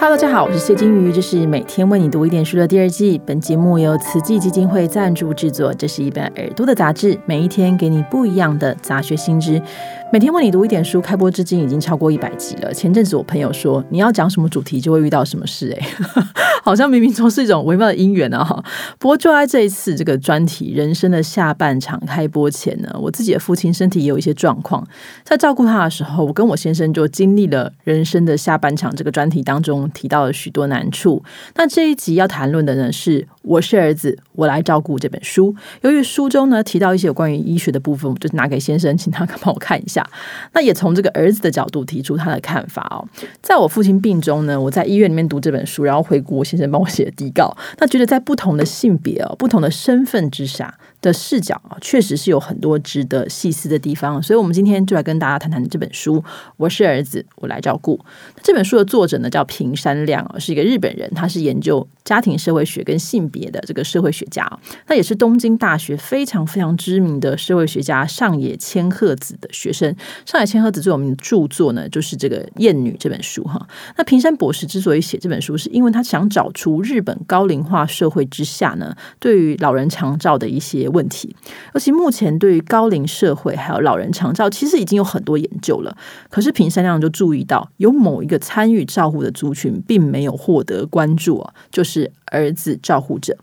Hello，大家好，我是谢金鱼，这是每天为你读一点书的第二季。本节目由慈济基金会赞助制作，这是一本耳朵的杂志，每一天给你不一样的杂学新知。每天为你读一点书，开播至今已经超过一百集了。前阵子我朋友说，你要讲什么主题就会遇到什么事，哎，好像冥冥中是一种微妙的因缘啊！哈，不过就在这一次这个专题人生的下半场开播前呢，我自己的父亲身体也有一些状况，在照顾他的时候，我跟我先生就经历了人生的下半场。这个专题当中提到了许多难处。那这一集要谈论的呢是《我是儿子，我来照顾》这本书。由于书中呢提到一些有关于医学的部分，我就拿给先生，请他帮我看一下。那也从这个儿子的角度提出他的看法哦。在我父亲病中呢，我在医院里面读这本书，然后回顾，先生帮我写的底稿。那觉得在不同的性别哦、不同的身份之下的视角啊，确实是有很多值得细思的地方。所以，我们今天就来跟大家谈谈这本书。我是儿子，我来照顾。这本书的作者呢叫平山亮啊，是一个日本人，他是研究家庭社会学跟性别的这个社会学家。那也是东京大学非常非常知名的社会学家上野千鹤子的学生。上野千鹤子最有名的著作呢，就是这个《艳女》这本书哈。那平山博士之所以写这本书，是因为他想找出日本高龄化社会之下呢，对于老人长照的一些问题。尤其目前对于高龄社会还有老人长照，其实已经有很多研究了。可是平山亮就注意到，有某一个参与照护的族群，并没有获得关注啊，就是儿子照护者。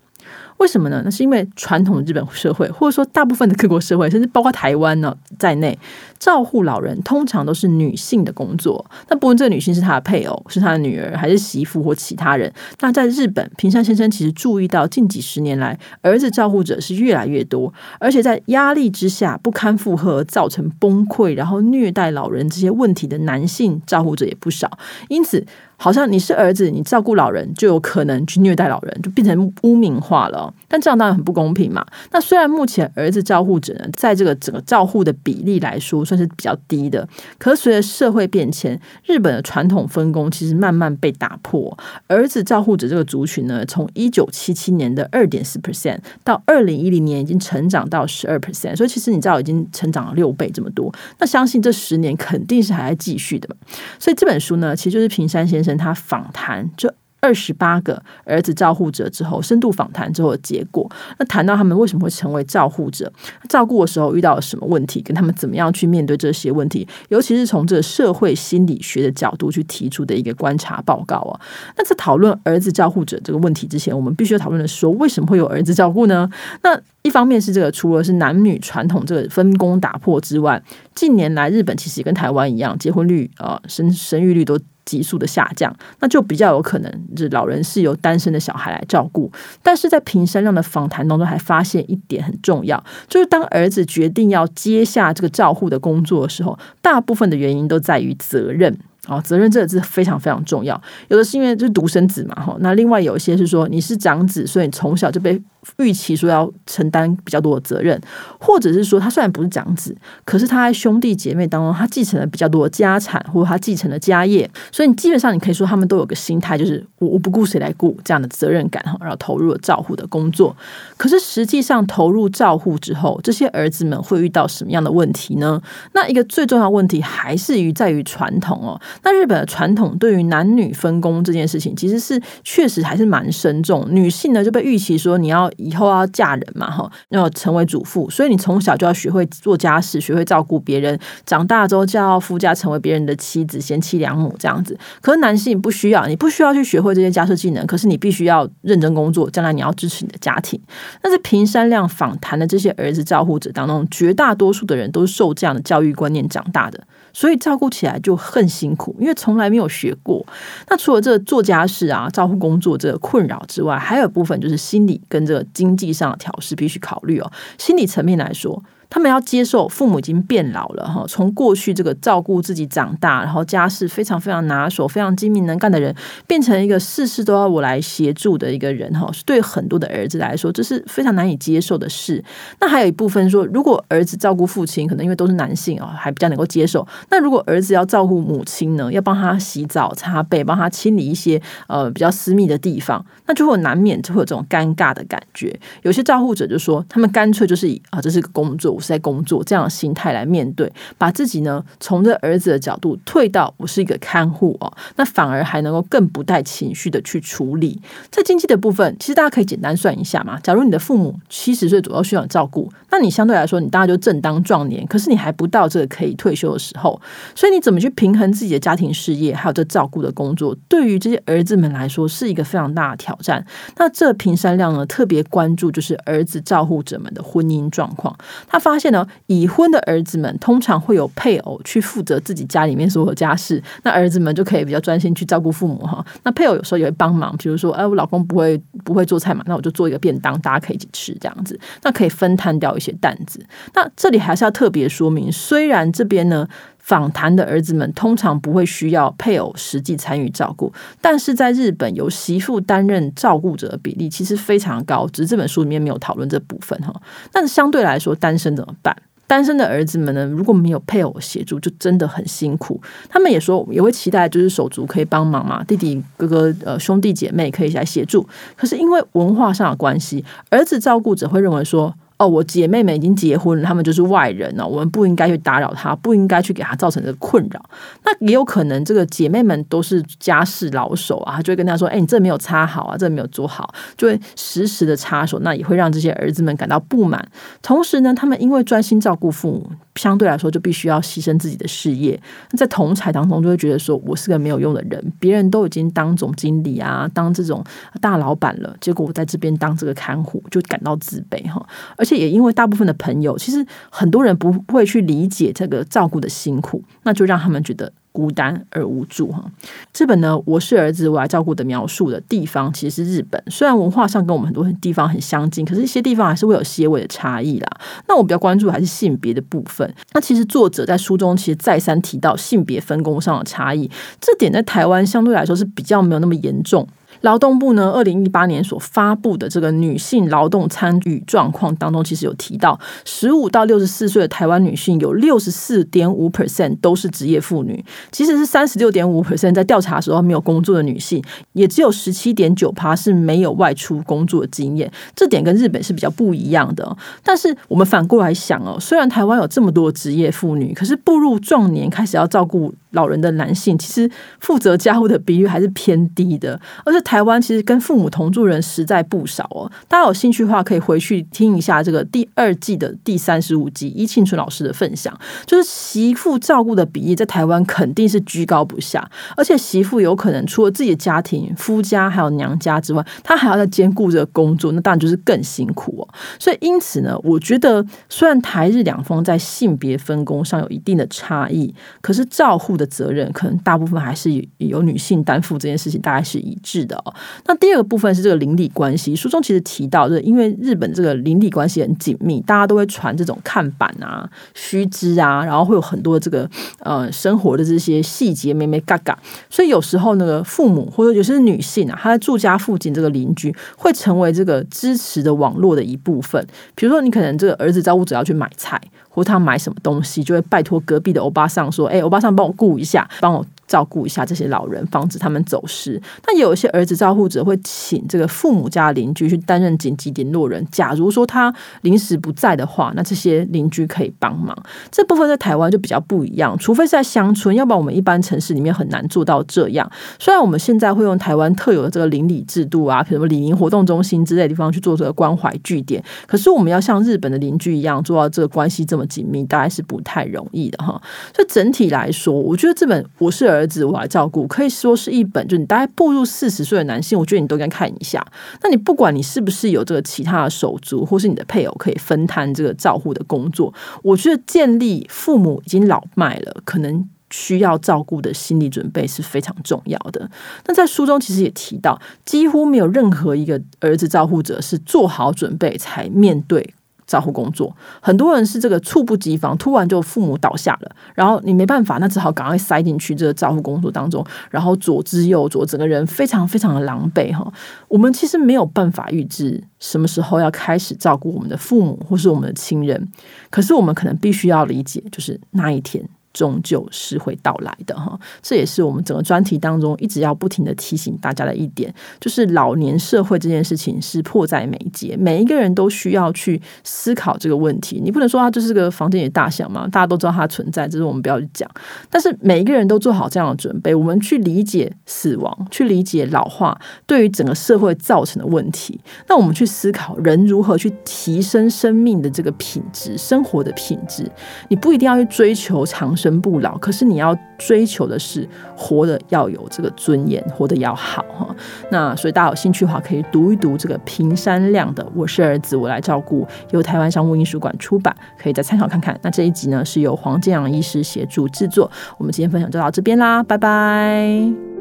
为什么呢？那是因为传统的日本社会，或者说大部分的各国社会，甚至包括台湾呢在内，照护老人通常都是女性的工作。那不论这个女性是他的配偶、是他的女儿，还是媳妇或其他人，那在日本，平山先生其实注意到近几十年来，儿子照护者是越来越多，而且在压力之下不堪负荷，造成崩溃，然后虐待老人这些问题的男性照护者也不少。因此。好像你是儿子，你照顾老人就有可能去虐待老人，就变成污名化了。但这样当然很不公平嘛。那虽然目前儿子照护者呢，在这个整个照护的比例来说算是比较低的，可随着社会变迁，日本的传统分工其实慢慢被打破。儿子照护者这个族群呢，从一九七七年的二点四 percent 到二零一零年已经成长到十二 percent，所以其实你知道已经成长了六倍这么多。那相信这十年肯定是还在继续的嘛。所以这本书呢，其实就是平山先生。他访谈这二十八个儿子照护者之后，深度访谈之后的结果，那谈到他们为什么会成为照护者，照顾的时候遇到了什么问题，跟他们怎么样去面对这些问题，尤其是从这社会心理学的角度去提出的一个观察报告啊。那在讨论儿子照护者这个问题之前，我们必须要讨论的是说，为什么会有儿子照顾呢？那一方面是这个，除了是男女传统这个分工打破之外，近年来日本其实也跟台湾一样，结婚率啊生生育率都。急速的下降，那就比较有可能是老人是由单身的小孩来照顾。但是在平山亮的访谈当中，还发现一点很重要，就是当儿子决定要接下这个照护的工作的时候，大部分的原因都在于责任。哦，责任这个字非常非常重要。有的是因为就是独生子嘛，哈。那另外有一些是说你是长子，所以从小就被预期说要承担比较多的责任，或者是说他虽然不是长子，可是他在兄弟姐妹当中他继承了比较多的家产，或者他继承了家业，所以你基本上你可以说他们都有个心态，就是我我不顾谁来顾这样的责任感，哈，然后投入了照护的工作。可是实际上投入照护之后，这些儿子们会遇到什么样的问题呢？那一个最重要问题还是于在于传统哦。那日本的传统对于男女分工这件事情，其实是确实还是蛮深重。女性呢就被预期说你要以后要嫁人嘛，哈，要成为主妇，所以你从小就要学会做家事，学会照顾别人。长大之后就要夫家，成为别人的妻子，贤妻良母这样子。可是男性不需要，你不需要去学会这些家事技能，可是你必须要认真工作，将来你要支持你的家庭。那在平山亮访谈的这些儿子照护者当中，绝大多数的人都是受这样的教育观念长大的。所以照顾起来就很辛苦，因为从来没有学过。那除了这做家事啊、照顾工作这个困扰之外，还有部分就是心理跟这个经济上的调试必须考虑哦。心理层面来说。他们要接受父母已经变老了哈，从过去这个照顾自己长大，然后家事非常非常拿手、非常精明能干的人，变成一个事事都要我来协助的一个人哈，是对很多的儿子来说，这是非常难以接受的事。那还有一部分说，如果儿子照顾父亲，可能因为都是男性哦，还比较能够接受。那如果儿子要照顾母亲呢，要帮他洗澡、擦背，帮他清理一些呃比较私密的地方，那就会难免就会有这种尴尬的感觉。有些照护者就说，他们干脆就是以啊，这是个工作。我是在工作这样的心态来面对，把自己呢从这儿子的角度退到我是一个看护哦，那反而还能够更不带情绪的去处理。在经济的部分，其实大家可以简单算一下嘛。假如你的父母七十岁左右需要照顾，那你相对来说你大概就正当壮年，可是你还不到这个可以退休的时候，所以你怎么去平衡自己的家庭事业，还有这照顾的工作，对于这些儿子们来说是一个非常大的挑战。那这平山亮呢特别关注就是儿子照护者们的婚姻状况。他发现呢，已婚的儿子们通常会有配偶去负责自己家里面所有家事，那儿子们就可以比较专心去照顾父母哈。那配偶有时候也会帮忙，比如说，哎，我老公不会不会做菜嘛，那我就做一个便当，大家可以一起吃这样子，那可以分摊掉一些担子。那这里还是要特别说明，虽然这边呢。访谈的儿子们通常不会需要配偶实际参与照顾，但是在日本由媳妇担任照顾者的比例其实非常高，只是这本书里面没有讨论这部分哈。但是相对来说，单身怎么办？单身的儿子们呢，如果没有配偶协助，就真的很辛苦。他们也说也会期待，就是手足可以帮忙嘛，弟弟哥哥呃兄弟姐妹可以来协助。可是因为文化上的关系，儿子照顾者会认为说。哦，我姐妹们已经结婚了，他们就是外人了，我们不应该去打扰他，不应该去给他造成的困扰。那也有可能，这个姐妹们都是家事老手啊，就会跟他说：“哎，你这没有擦好啊，这没有做好。”就会时时的插手，那也会让这些儿子们感到不满。同时呢，他们因为专心照顾父母。相对来说，就必须要牺牲自己的事业。在同才当中，就会觉得说我是个没有用的人。别人都已经当总经理啊，当这种大老板了，结果我在这边当这个看护，就感到自卑哈。而且也因为大部分的朋友，其实很多人不会去理解这个照顾的辛苦，那就让他们觉得。孤单而无助哈，这本呢，我是儿子，我来照顾的描述的地方其实是日本。虽然文化上跟我们很多地方很相近，可是一些地方还是会有些微的差异啦。那我比较关注还是性别的部分。那其实作者在书中其实再三提到性别分工上的差异，这点在台湾相对来说是比较没有那么严重。劳动部呢，二零一八年所发布的这个女性劳动参与状况当中，其实有提到，十五到六十四岁的台湾女性有六十四点五 percent 都是职业妇女，其实是三十六点五 percent 在调查时候没有工作的女性，也只有十七点九趴是没有外出工作的经验，这点跟日本是比较不一样的。但是我们反过来想哦，虽然台湾有这么多职业妇女，可是步入壮年开始要照顾老人的男性，其实负责家务的比率还是偏低的，而且。台湾其实跟父母同住人实在不少哦，大家有兴趣的话可以回去听一下这个第二季的第三十五集伊庆春老师的分享，就是媳妇照顾的比例在台湾肯定是居高不下，而且媳妇有可能除了自己的家庭、夫家还有娘家之外，她还要在兼顾着工作，那当然就是更辛苦哦。所以因此呢，我觉得虽然台日两方在性别分工上有一定的差异，可是照护的责任可能大部分还是由女性担负，这件事情大概是一致的哦。那第二个部分是这个邻里关系，书中其实提到，就是因为日本这个邻里关系很紧密，大家都会传这种看板啊、须知啊，然后会有很多这个呃生活的这些细节，咩咩嘎嘎。所以有时候那个父母或者有些女性啊，她在住家附近这个邻居会成为这个支持的网络的一部分。比如说，你可能这个儿子照顾者要去买菜，或他买什么东西，就会拜托隔壁的欧巴桑说：“哎，欧巴桑帮我顾一下，帮我。”照顾一下这些老人，防止他们走失。那有一些儿子照护者会请这个父母家邻居去担任紧急联络人。假如说他临时不在的话，那这些邻居可以帮忙。这部分在台湾就比较不一样，除非是在乡村，要不然我们一般城市里面很难做到这样。虽然我们现在会用台湾特有的这个邻里制度啊，比如什么李营活动中心之类的地方去做这个关怀据点，可是我们要像日本的邻居一样做到这个关系这么紧密，大概是不太容易的哈。所以整体来说，我觉得这本我是。儿子我来照顾，可以说是一本，就你大概步入四十岁的男性，我觉得你都应该看一下。那你不管你是不是有这个其他的手足，或是你的配偶可以分摊这个照护的工作，我觉得建立父母已经老迈了，可能需要照顾的心理准备是非常重要的。那在书中其实也提到，几乎没有任何一个儿子照护者是做好准备才面对。照护工作，很多人是这个猝不及防，突然就父母倒下了，然后你没办法，那只好赶快塞进去这个照护工作当中，然后左支右左，整个人非常非常的狼狈哈。我们其实没有办法预知什么时候要开始照顾我们的父母或是我们的亲人，可是我们可能必须要理解，就是那一天。终究是会到来的哈。这也是我们整个专题当中一直要不停的提醒大家的一点，就是老年社会这件事情是迫在眉睫，每一个人都需要去思考这个问题。你不能说它就是个房间里大象嘛，大家都知道它存在，这是我们不要去讲。但是每一个人都做好这样的准备，我们去理解死亡，去理解老化对于整个社会造成的问题。那我们去思考人如何去提升生命的这个品质、生活的品质。你不一定要去追求长生不老，可是你要追求的是活得要有这个尊严，活得要好哈。那所以大家有兴趣的话，可以读一读这个平山亮的《我是儿子，我来照顾》，由台湾商务印书馆出版，可以再参考看看。那这一集呢，是由黄建阳医师协助制作。我们今天分享就到这边啦，拜拜。